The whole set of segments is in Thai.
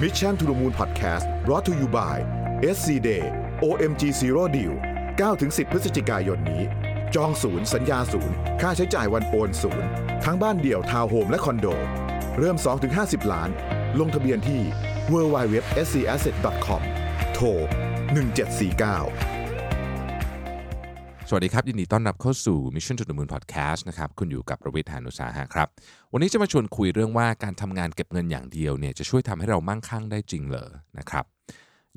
Mission to the Moon Podcast brought to you by SC Day OMG Zero Deal 9-10 พฤศจิกายนนี้ จองศูนย์ สัญญาศูนย์ ค่าใช้จ่ายวันโอนศูนย์ ทั้งบ้านเดี่ยวทาวน์โฮมและคอนโด เริ่ม 2-50 ล้าน ลงทะเบียนที่ www.scasset.com โทร1749 สวัสดีครับ ยินดีต้อนรับเข้าสู่ Mission to the Moon Podcast นะครับคุณอยู่กับประวิทยานุสาหะครับ วันนี้จะมาชวนคุยเรื่องว่าการทำงานเก็บเงินอย่างเดียวเนี่ยจะช่วยทำให้เรามั่งคั่งได้จริงเหรอนะครับ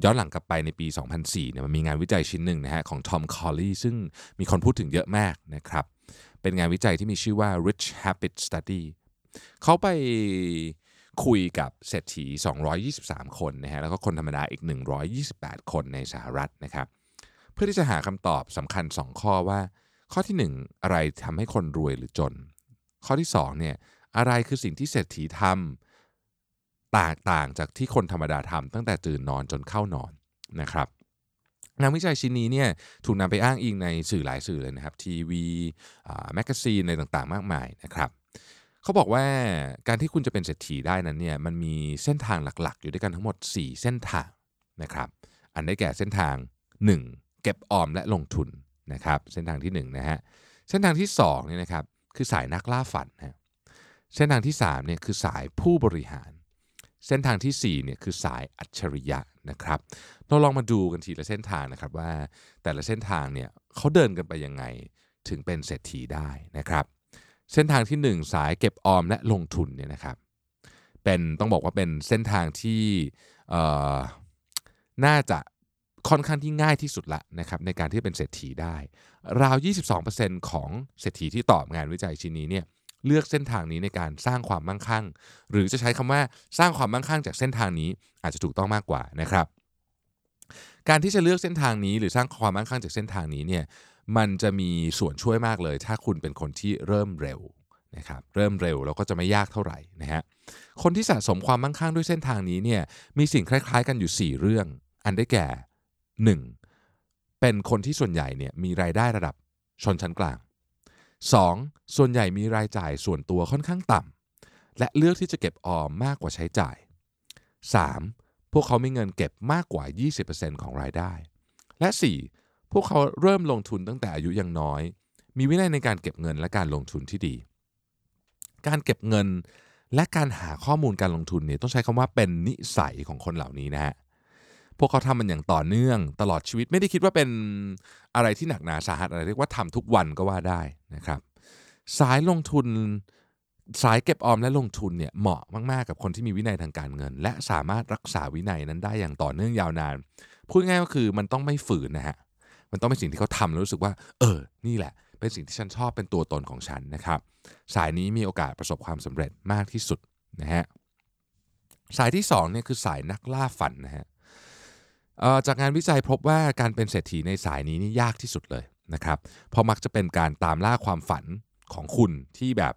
ย้อนหลังกลับไปในปี 2004เนี่ยมันมีงานวิจัยชิ้นหนึ่งนะฮะของ Tom Colley ซึ่งมีคนพูดถึงเยอะมากนะครับเป็นงานวิจัยที่มีชื่อว่า Rich Habit Study เขาไปคุยกับเศรษฐี 223 คนนะฮะแล้วก็คนธรรมดาอีก 128 คนในสหรัฐนะครับ เพื่อที่จะหาคำตอบสำคัญ 2 ข้อว่า ข้อที่ 1 อะไรทำให้คนรวยหรือจน ข้อที่2เนี่ยอะไรคือสิ่งที่เศรษฐีทำแตกต่างจากที่คนธรรมดาทำตั้งแต่ตื่นนอนจนเข้านอนนะครับงานวิจัยชิ้นนี้เนี่ยถูกนำไปอ้างอิงในสื่อหลายสื่อเลยนะครับ ทีวี magazine อะไรต่างๆ มากมายนะครับเขาบอกว่าการที่คุณจะเป็นเศรษฐีได้นั้นเนี่ยมันมีเส้นทางหลักๆ อยู่ด้วยกันทั้งหมด 4 เส้นทางนะครับ อันได้แก่เส้นทาง 1 เก็บออมและลงทุนนะครับ เส้นทางที่1นนะฮะเส้นทางที่2เนี่ยนะครับคือสายนักล่าฝันนะเส้นทางที่3เนี่ยคือสายผู้บริหาร เส้นทางที่4เนี่ยคือสายอัจฉริยะนะครับเราลองมาดูกันทีละเส้นทางนะครับว่าแต่ละเส้นทางเนี่ยเขาเดินกันไปยังไงถึงเป็นเศรษฐีได้นะครับเส้นทางที่ 1 สายเก็บออมและลงทุนเนี่ยนะครับเป็นต้องบอกว่าเป็นเส้นทางที่น่าจะ ค่อนข้างที่ง่ายที่สุดละนะครับในการที่เป็นเศรษฐีได้ ราว 22%ของเศรษฐีที่ตอบงานวิจัยชิ้นนี้เนี่ยเลือกเส้นทางนี้ในการสร้างความมั่งคั่ง หรือจะใช้คำว่าสร้างความมั่งคั่งจากเส้นทางนี้อาจจะถูกต้องมากกว่านะครับ การที่จะเลือกเส้นทางนี้ หรือสร้างความมั่งคั่งจากเส้นทางนี้เนี่ยมันจะมีส่วนช่วยมากเลย ถ้าคุณเป็นคนที่เริ่มเร็วนะครับเริ่มเร็วแล้วก็จะไม่ยากเท่าไหร่นะฮะคนที่สะสมความมั่งคั่งด้วยเส้นทางนี้เนี่ยมีสิ่งคล้าย ๆ กันอยู่ 4 เรื่อง อันได้แก่ 1. เป็นคนที่ส่วนใหญ่เนี่ยมีรายได้ระดับชนชั้นกลาง 2. ส่วนใหญ่มีรายจ่ายส่วนตัวค่อนข้างต่ำและเลือกที่จะเก็บออมมากกว่าใช้จ่าย 3. พวกเขามีเงินเก็บมากกว่า 20%ของรายได้ และ 4. พวกเขาเริ่มลงทุนตั้งแต่อายุยังน้อย มีวินัยในการเก็บเงินและการลงทุนที่ดี การเก็บเงินและการหาข้อมูลการลงทุนเนี่ยต้องใช้คำว่าเป็นนิสัยของคนเหล่านี้นะฮะ พวกเขาทำมันอย่างต่อเนื่องตลอดชีวิตไม่ได้คิดว่าเป็นอะไรที่หนักหนาสาหัสอะไรเรียกว่าทำทุกวันก็ว่าได้นะครับ สายลงทุนสายเก็บออมและลงทุนเนี่ยเหมาะมากๆกับคนที่มีวินัยทางการเงิน และสามารถรักษาวินัยนั้นได้อย่างต่อเนื่องยาวนาน พูดง่ายก็คือมันต้องไม่ฝืนนะฮะมันต้องเป็นสิ่งที่เขาทำแล้วรู้สึกว่า เออ นี่แหละ เป็นสิ่งที่ฉันชอบเป็นตัวตนของฉันนะครับ สายนี้มีโอกาสประสบความสำเร็จมากที่สุดนะฮะสายที่2เนี่ยคือสายนักล่าฝันนะฮะ จากงานวิจัยพบว่าการเป็นเศรษฐีในสายนี้นี่ยากที่สุดเลยนะครับเพราะมักจะเป็นการตามล่าความฝันของคุณที่แบบ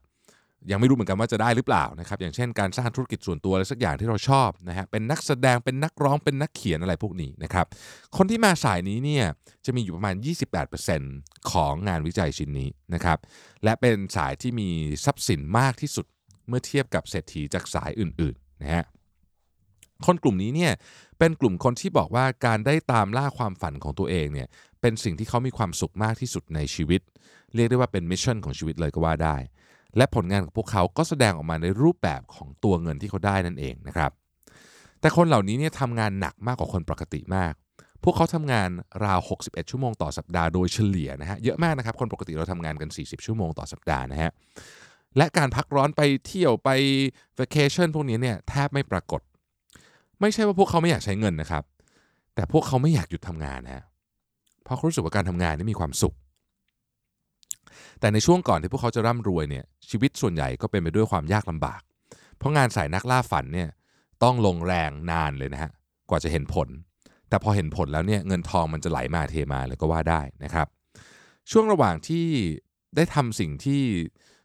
ยังไม่รู้เหมือนกันว่าจะได้หรือเปล่านะครับอย่างเช่นการสร้างธุรกิจส่วนตัวอะไรสักอย่างที่เราชอบนะฮะเป็นนักแสดงเป็นนักร้องเป็นนักเขียนอะไรพวกนี้นะครับคนที่มาสายนี้เนี่ยจะมีอยู่ประมาณ 28%ของงานวิจัยชิ้นนี้นะครับและเป็นสายที่มีทรัพย์สินมากที่สุดเมื่อเทียบกับเศรษฐีจากสายอื่นๆนะฮะ คนกลุ่มนี้เนี่ยเป็นกลุ่มคนที่บอกว่าการได้ตามล่าความฝันของตัวเองเนี่ยเป็นสิ่งที่เขามีความสุขมากที่สุดในชีวิต เรียกได้ว่าเป็น mission ของชีวิตเลยก็ว่าได้ และผลงานของพวกเขาก็แสดงออกมาในรูปแบบของตัวเงินที่เขาได้นั่นเองนะครับ แต่คนเหล่านี้เนี่ยทำงานหนักมากกว่าคนปกติมาก พวกเขาทำงานราว 61 ชั่วโมงต่อสัปดาห์โดยเฉลี่ยนะฮะเยอะมากนะครับคนปกติเราทำงานกัน 40 ชั่วโมงต่อสัปดาห์นะฮะและการพักร้อนไปเที่ยวไป vacation พวกนี้เนี่ยแทบไม่ปรากฏ ไม่ใช่ว่าพวกเขาไม่อยากใช้เงินนะครับ แต่พวกเขาไม่อยากหยุดทำงานนะเพราะเขารู้สึกว่าการทำงานนี่มีความสุข แต่ในช่วงก่อนที่พวกเขาจะร่ำรวยเนี่ยชีวิตส่วนใหญ่ก็เป็นไปด้วยความยากลำบาก เพราะงานสายนักล่าฝันเนี่ยต้องลงแรงนานเลยนะฮะกว่าจะเห็นผล แต่พอเห็นผลแล้วเนี่ยเงินทองมันจะไหลมาเทมาเลยก็ว่าได้นะครับ ช่วงระหว่างที่ได้ทำสิ่งที่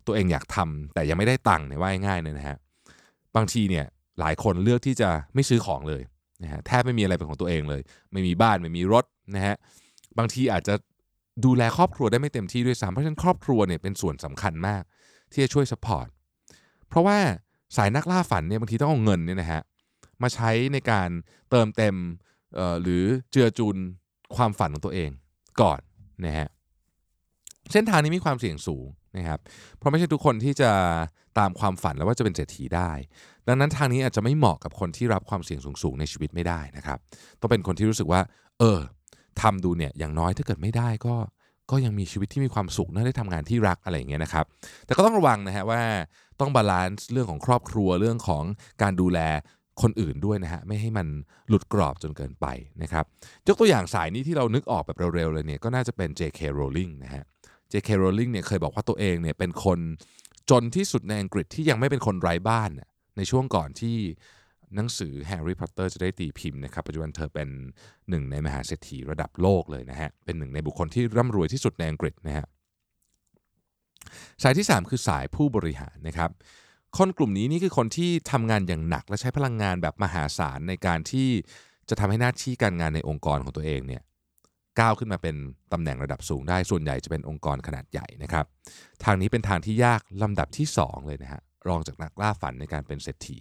ตัวเองอยากทำแต่ยังไม่ได้ตังค์เนี่ยว่าง่ายๆเลยนะฮะบางทีเนี่ย หลายคนเลือกที่จะไม่ซื้อของเลยนะฮะแทบไม่มีอะไรเป็นของตัวเองเลย ไม่มีบ้านไม่มีรถนะฮะบางทีอาจจะดูแลครอบครัวได้ไม่เต็มที่ด้วยซ้ำเพราะฉะนั้นครอบครัวเนี่ยเป็นส่วนสำคัญมาก ที่จะช่วยสปอร์ตเพราะว่าสายนักล่าฝันเนี่ยบางทีต้องเอาเงินเนี่ยนะฮะมาใช้ในการเติมเต็มหรือเจือจุนความฝันของตัวเองก่อนนะฮะเส้นทางนี้มีความเสี่ยงสูงนะครับเพราะไม่ใช่ทุกคนที่จะตามความฝันแล้วว่าจะเป็นเศรษฐีได้ ดังนั้นทางนี้อาจจะไม่เหมาะกับคนที่รับความเสี่ยงสูงๆในชีวิตไม่ได้นะครับ ต้องเป็นคนที่รู้สึกว่า เออทำดูเนี่ยอย่างน้อยถ้าเกิดไม่ได้ก็ก็ยังมีชีวิตที่มีความสุขนะได้ทำงานที่รักอะไรอย่างเงี้ยนะครับ แต่ก็ต้องระวังนะฮะว่าต้อง balance เรื่องของครอบครัวเรื่องของการดูแลคนอื่นด้วยนะฮะไม่ให้มันหลุดกรอบจนเกินไปนะครับยกตัวอย่างสายนี้ที่เรานึกออกแบบเร็วๆเลยเนี่ยก็น่าจะเป็น J.K. Rowling นะฮะ J.K. Rowling เนี่ยเคยบอกว่าตัวเองเนี่ยเป็นคนจนที่สุดในอังกฤษที่ยังไม่เป็นคนไร้บ้านนะ ในช่วงก่อนที่หนังสือ Harry Potter จะได้ตีพิมพ์นะครับปัจจุบันเธอเป็นหนึ่งในมหาเศรษฐีระดับโลกเลยนะฮะเป็นหนึ่งในบุคคลที่ร่ำรวยที่สุดในอังกฤษนะฮะสายที่ 3 คือสายผู้บริหารนะครับคนกลุ่มนี้นี่คือคนที่ทำงานอย่างหนักและใช้พลังงานแบบมหาศาลในการที่จะทำให้หน้าที่การงานในองค์กรของตัวเองเนี่ยก้าวขึ้นมาเป็นตำแหน่งระดับสูงได้ส่วนใหญ่จะเป็นองค์กรขนาดใหญ่นะครับ ทางนี้เป็นทางที่ยากลำดับที่ 2 เลยนะฮะ รองจากนักล่าฝันในการเป็นเศรษฐี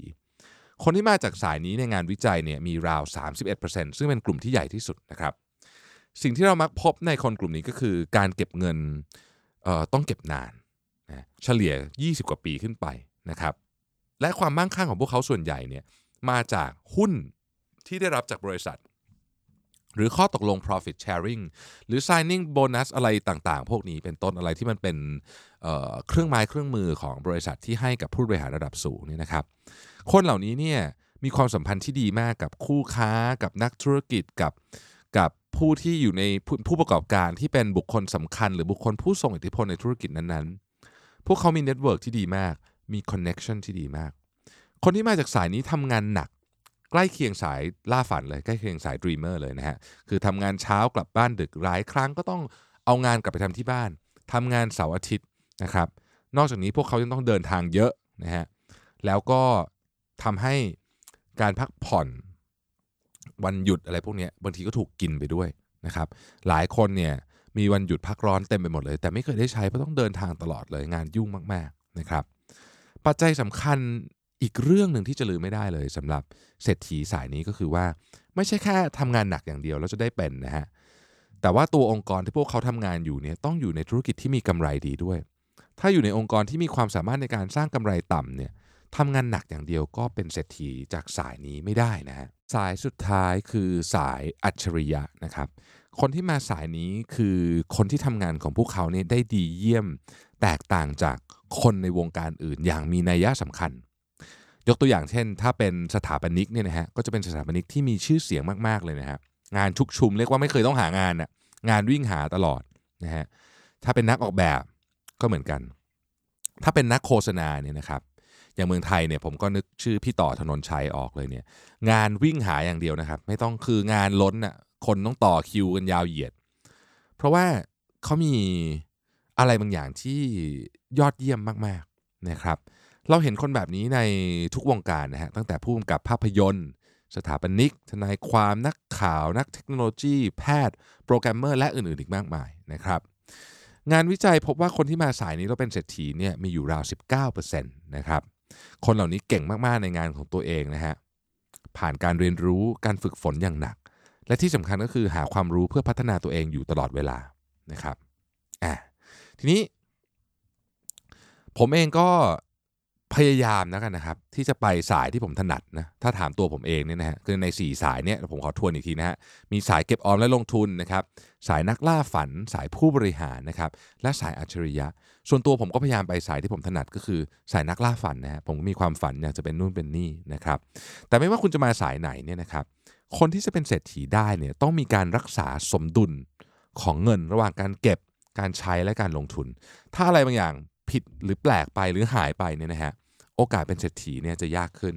คนที่มาจากสายนี้ในงานวิจัยเนี่ยมีราว 31%ซึ่งเป็นกลุ่มที่ใหญ่ที่สุดนะครับ สิ่งที่เรามักพบในคนกลุ่มนี้ก็คือการเก็บเงินเอ่อต้องเก็บนานนะเฉลี่ย 20 กว่าปีขึ้นไปนะครับ และความมั่งคั่งของพวกเขาส่วนใหญ่เนี่ยมาจากหุ้นที่ได้รับจากบริษัท หรือข้อตกลง profit sharing หรือ signing bonus อะไรต่างๆ พวกนี้เป็นต้นอะไรที่มันเป็นเเครื่องไม้เครื่องมือของบริษัทที่ให้กับผู้บริหารระดับสูงเนี่ยนะครับ คนเหล่านี้เนี่ยมีความสัมพันธ์ที่ดีมากกับคู่ค้ากับนักธุรกิจกับกับผู้ที่อยู่ในผู้ผู้ประกอบการที่เป็นบุคคลสำคัญ หรือบุคคลผู้ทรงอิทธิพลในธุรกิจนั้นๆ พวกเขามี network ที่ดีมาก มี connection ที่ดีมาก คนที่มาจากสายนี้ทำงานหนัก ใกล้เคียงสายล่าฝันเลยใกล้เคียงสาย dreamer เลยนะฮะคือทำงานเช้ากลับบ้านดึกหลายครั้งก็ต้องเอางานกลับไปทำที่บ้านทำงานเสาร์อาทิตย์นะครับ นอกจากนี้พวกเขายังต้องเดินทางเยอะนะฮะแล้วก็ทำให้การพักผ่อนวันหยุดอะไรพวกนี้บางทีก็ถูกกินไปด้วยนะครับ หลายคนเนี่ยมีวันหยุดพักร้อนเต็มไปหมดเลย แต่ไม่เคยได้ใช้เพราะต้องเดินทางตลอดเลยงานยุ่งมาก ๆนะครับ ปัจจัยสำคัญ อีกเรื่องหนึ่งที่จะลืมไม่ได้เลยสำหรับเศรษฐีสายนี้ก็คือว่า ไม่ใช่แค่ทำงานหนักอย่างเดียวแล้วจะได้เป็นนะฮะแต่ว่าตัวองค์กรที่พวกเขาทำงานอยู่เนี่ยต้องอยู่ในธุรกิจที่มีกำไรดีด้วย ถ้าอยู่ในองค์กรที่มีความสามารถในการสร้างกำไรต่ำเนี่ยทำงานหนักอย่างเดียวก็เป็นเศรษฐีจากสายนี้ไม่ได้นะฮะสายสุดท้ายคือสายอัจฉริยะนะครับ คนที่มาสายนี้คือคนที่ทำงานของพวกเขาเนี่ยได้ดีเยี่ยม แตกต่างจากคนในวงการอื่นอย่างมีนัยยะสำคัญ ยกตัวอย่างเช่น ถ้าเป็นสถาปนิกเนี่ยนะฮะก็จะเป็นสถาปนิกที่มีชื่อเสียงมากๆเลยนะครับงานชุกชุมเรียกว่าไม่เคยต้องหางานน่ะงานวิ่งหาตลอดนะฮะถ้าเป็นนักออกแบบก็เหมือนกัน ถ้าเป็นนักโฆษณาเนี่ยนะครับอย่างเมืองไทยเนี่ยผมก็นึกชื่อพี่ต่อธนนชัยออกเลยเนี่ยงานวิ่งหาอย่างเดียวนะครับ ไม่ต้องคืองานล้นน่ะคนต้องต่อคิวกันยาวเหยียด เพราะว่าเขามีอะไรบางอย่างที่ยอดเยี่ยมมากๆนะครับเเราเห็นคนแบบนี้ในทุกวงการนะฮะตั้งแต่ผู้กำกับภาพยนตร์ สถาปนิก ทนายความนักข่าว นักเทคโนโลยี แพทย์ โปรแกรมเมอร์ และอื่นๆอีกมากมายนะครับงานวิจัยพบว่าคนที่มาสายนี้แล้วเป็นเศรษฐีเนี่ยมีอยู่ราว 19%นะครับคนเหล่านี้เก่งมากๆในงานของตัวเองนะฮะผ่านการเรียนรู้การฝึกฝนอย่างหนัก และที่สำคัญก็คือหาความรู้เพื่อพัฒนาตัวเองอยู่ตลอดเวลานะครับอะทีนี้ผมเองก็ พยายามนะกันนะครับ ที่จะไปสายที่ผมถนัดนะถ้าถามตัวผมเองเนี่ยนะฮะคือใน 4 สายเนี่ยผมขอทวนอีกทีนะฮะมีสายเก็บออมและลงทุนนะครับสายนักล่าฝัน สายผู้บริหารนะครับและสายอัจฉริยะ ส่วนตัวผมก็พยายามไปสายที่ผมถนัดก็คือสายนักล่าฝันนะฮะผมก็มีความฝันอยากจะเป็นนู่นเป็นนี่นะครับแต่ไม่ว่าคุณจะมาสายไหนเนี่ยนะครับคนที่จะเป็นเศรษฐีได้เนี่ยต้องมีการรักษาสมดุลของเงินระหว่างการเก็บการใช้และการลงทุน ถ้าอะไรบางอย่างผิดหรือแปลกไปหรือหายไปเนี่ยนะฮะ โอกาสเป็นเศรษฐีเนี่ยจะยากขึ้น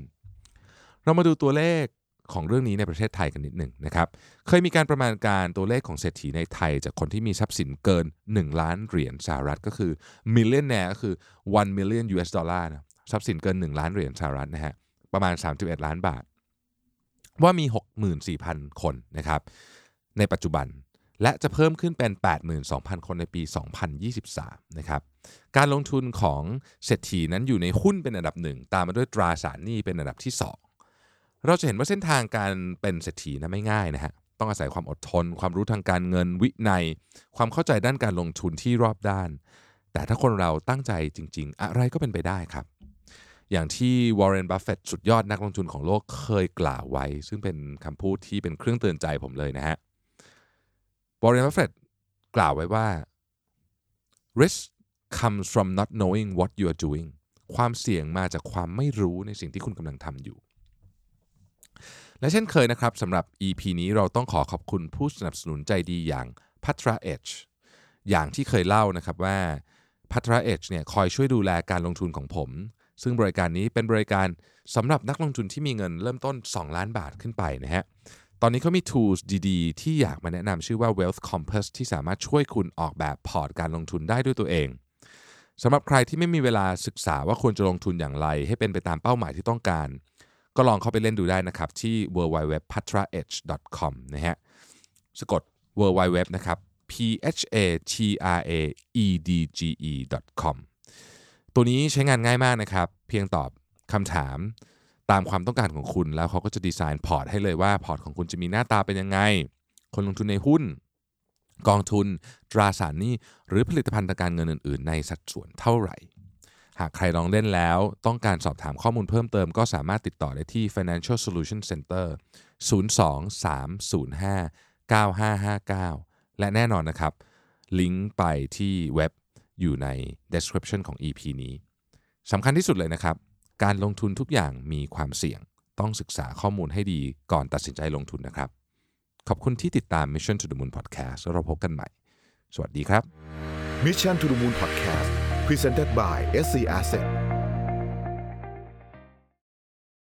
เรามาดูตัวเลขของเรื่องนี้ในประเทศไทยกันนิดหนึ่งนะครับ เคยมีการประมาณการตัวเลขของเศรษฐีในไทย จากคนที่มีทรัพย์สินเกิน 1 ล้านเหรียญสหรัฐก็คือ millionaire ก็คือ 1 million US ดอลลาร์นะทรัพย์สินเกิน 1 ล้านเหรียญสหรัฐนะฮะประมาณ 31 ล้านบาท ว่ามี 64,000 คนนะครับในปัจจุบันและจะเพิ่มขึ้นเป็น 82,000 คนในปี 2023 นะครับ การลงทุนของเศรษฐีนั้นอยู่ในหุ้นเป็นอันดับหนึ่งตามมาด้วยตราสารหนี้เป็นอันดับที่ 2 เราจะเห็นว่าเส้นทางการเป็นเศรษฐีนะไม่ง่ายนะฮะต้องอาศัยความอดทน ความรู้ทางการเงินวินัย ความเข้าใจด้านการลงทุนที่รอบด้าน แต่ถ้าคนเราตั้งใจจริง ๆ อะไรก็เป็นไปได้ครับ อย่างที่วอร์เรนบัฟเฟตสุดยอดนักลงทุนของโลกเคยกล่าวไว้ ซึ่งเป็นคำพูดที่เป็นเครื่องเตือนใจผมเลยนะฮะวอร์เรนบัฟเฟตกล่าวไว้ว่า risk comes from not knowing what you are doing ความเสี่ยงมาจากความไม่รู้ในสิ่งที่คุณกำลังทำอยู่ และเช่นเคยนะครับสำหรับ EP นี้เราต้องขอขอบคุณผู้สนับสนุนใจดีอย่าง Phatra Edge อย่างที่เคยเล่านะครับว่า Patra Edge เนี่ยคอยช่วยดูแลการลงทุนของผม ซึ่งบริการนี้เป็นบริการสำหรับนักลงทุนที่มีเงินเริ่มต้น 2 ล้านบาทขึ้นไปนะฮะตอนนี้เขามี tools ดีๆ ที่อยากมาแนะนำชื่อว่า Wealth Compass ที่สามารถช่วยคุณออกแบบพอร์ตการลงทุนได้ด้วยตัวเอง สำหรับใครที่ไม่มีเวลาศึกษาว่าควรจะลงทุนอย่างไร ให้เป็นไปตามเป้าหมายที่ต้องการ ก็ลองเข้าไปเล่นดูได้นะครับ ที่ www.patraedge.com นะฮะสะกด www นะครับ p h a t r a e d g e com ตัวนี้ใช้งานง่ายมากนะครับ เพียงตอบคำถามตามความต้องการของคุณ แล้วเขาก็จะดีไซน์พอร์ตให้เลยว่าพอร์ตของคุณจะมีหน้าตาเป็นยังไง คนลงทุนในหุ้น กองทุนตราสารหนี้หรือผลิตภัณฑ์ทางการเงินอื่น ๆ ในสัดส่วนเท่าไหร่ หากใครลองเล่นแล้ว ต้องการสอบถามข้อมูลเพิ่มเติมก็สามารถติดต่อได้ที่ Financial Solution Center 023059559 และแน่นอนนะครับ ลิงก์ไปที่เว็บอยู่ใน description ของ EP นี้สำคัญที่สุดเลยนะครับ การลงทุนทุกอย่างมีความเสี่ยง ต้องศึกษาข้อมูลให้ดีก่อนตัดสินใจลงทุนนะครับ ขอบคุณที่ติดตาม Mission to the Moon Podcast แล้วเราพบกันใหม่ สวัสดีครับ Mission to the Moon Podcast Presented by SC Asset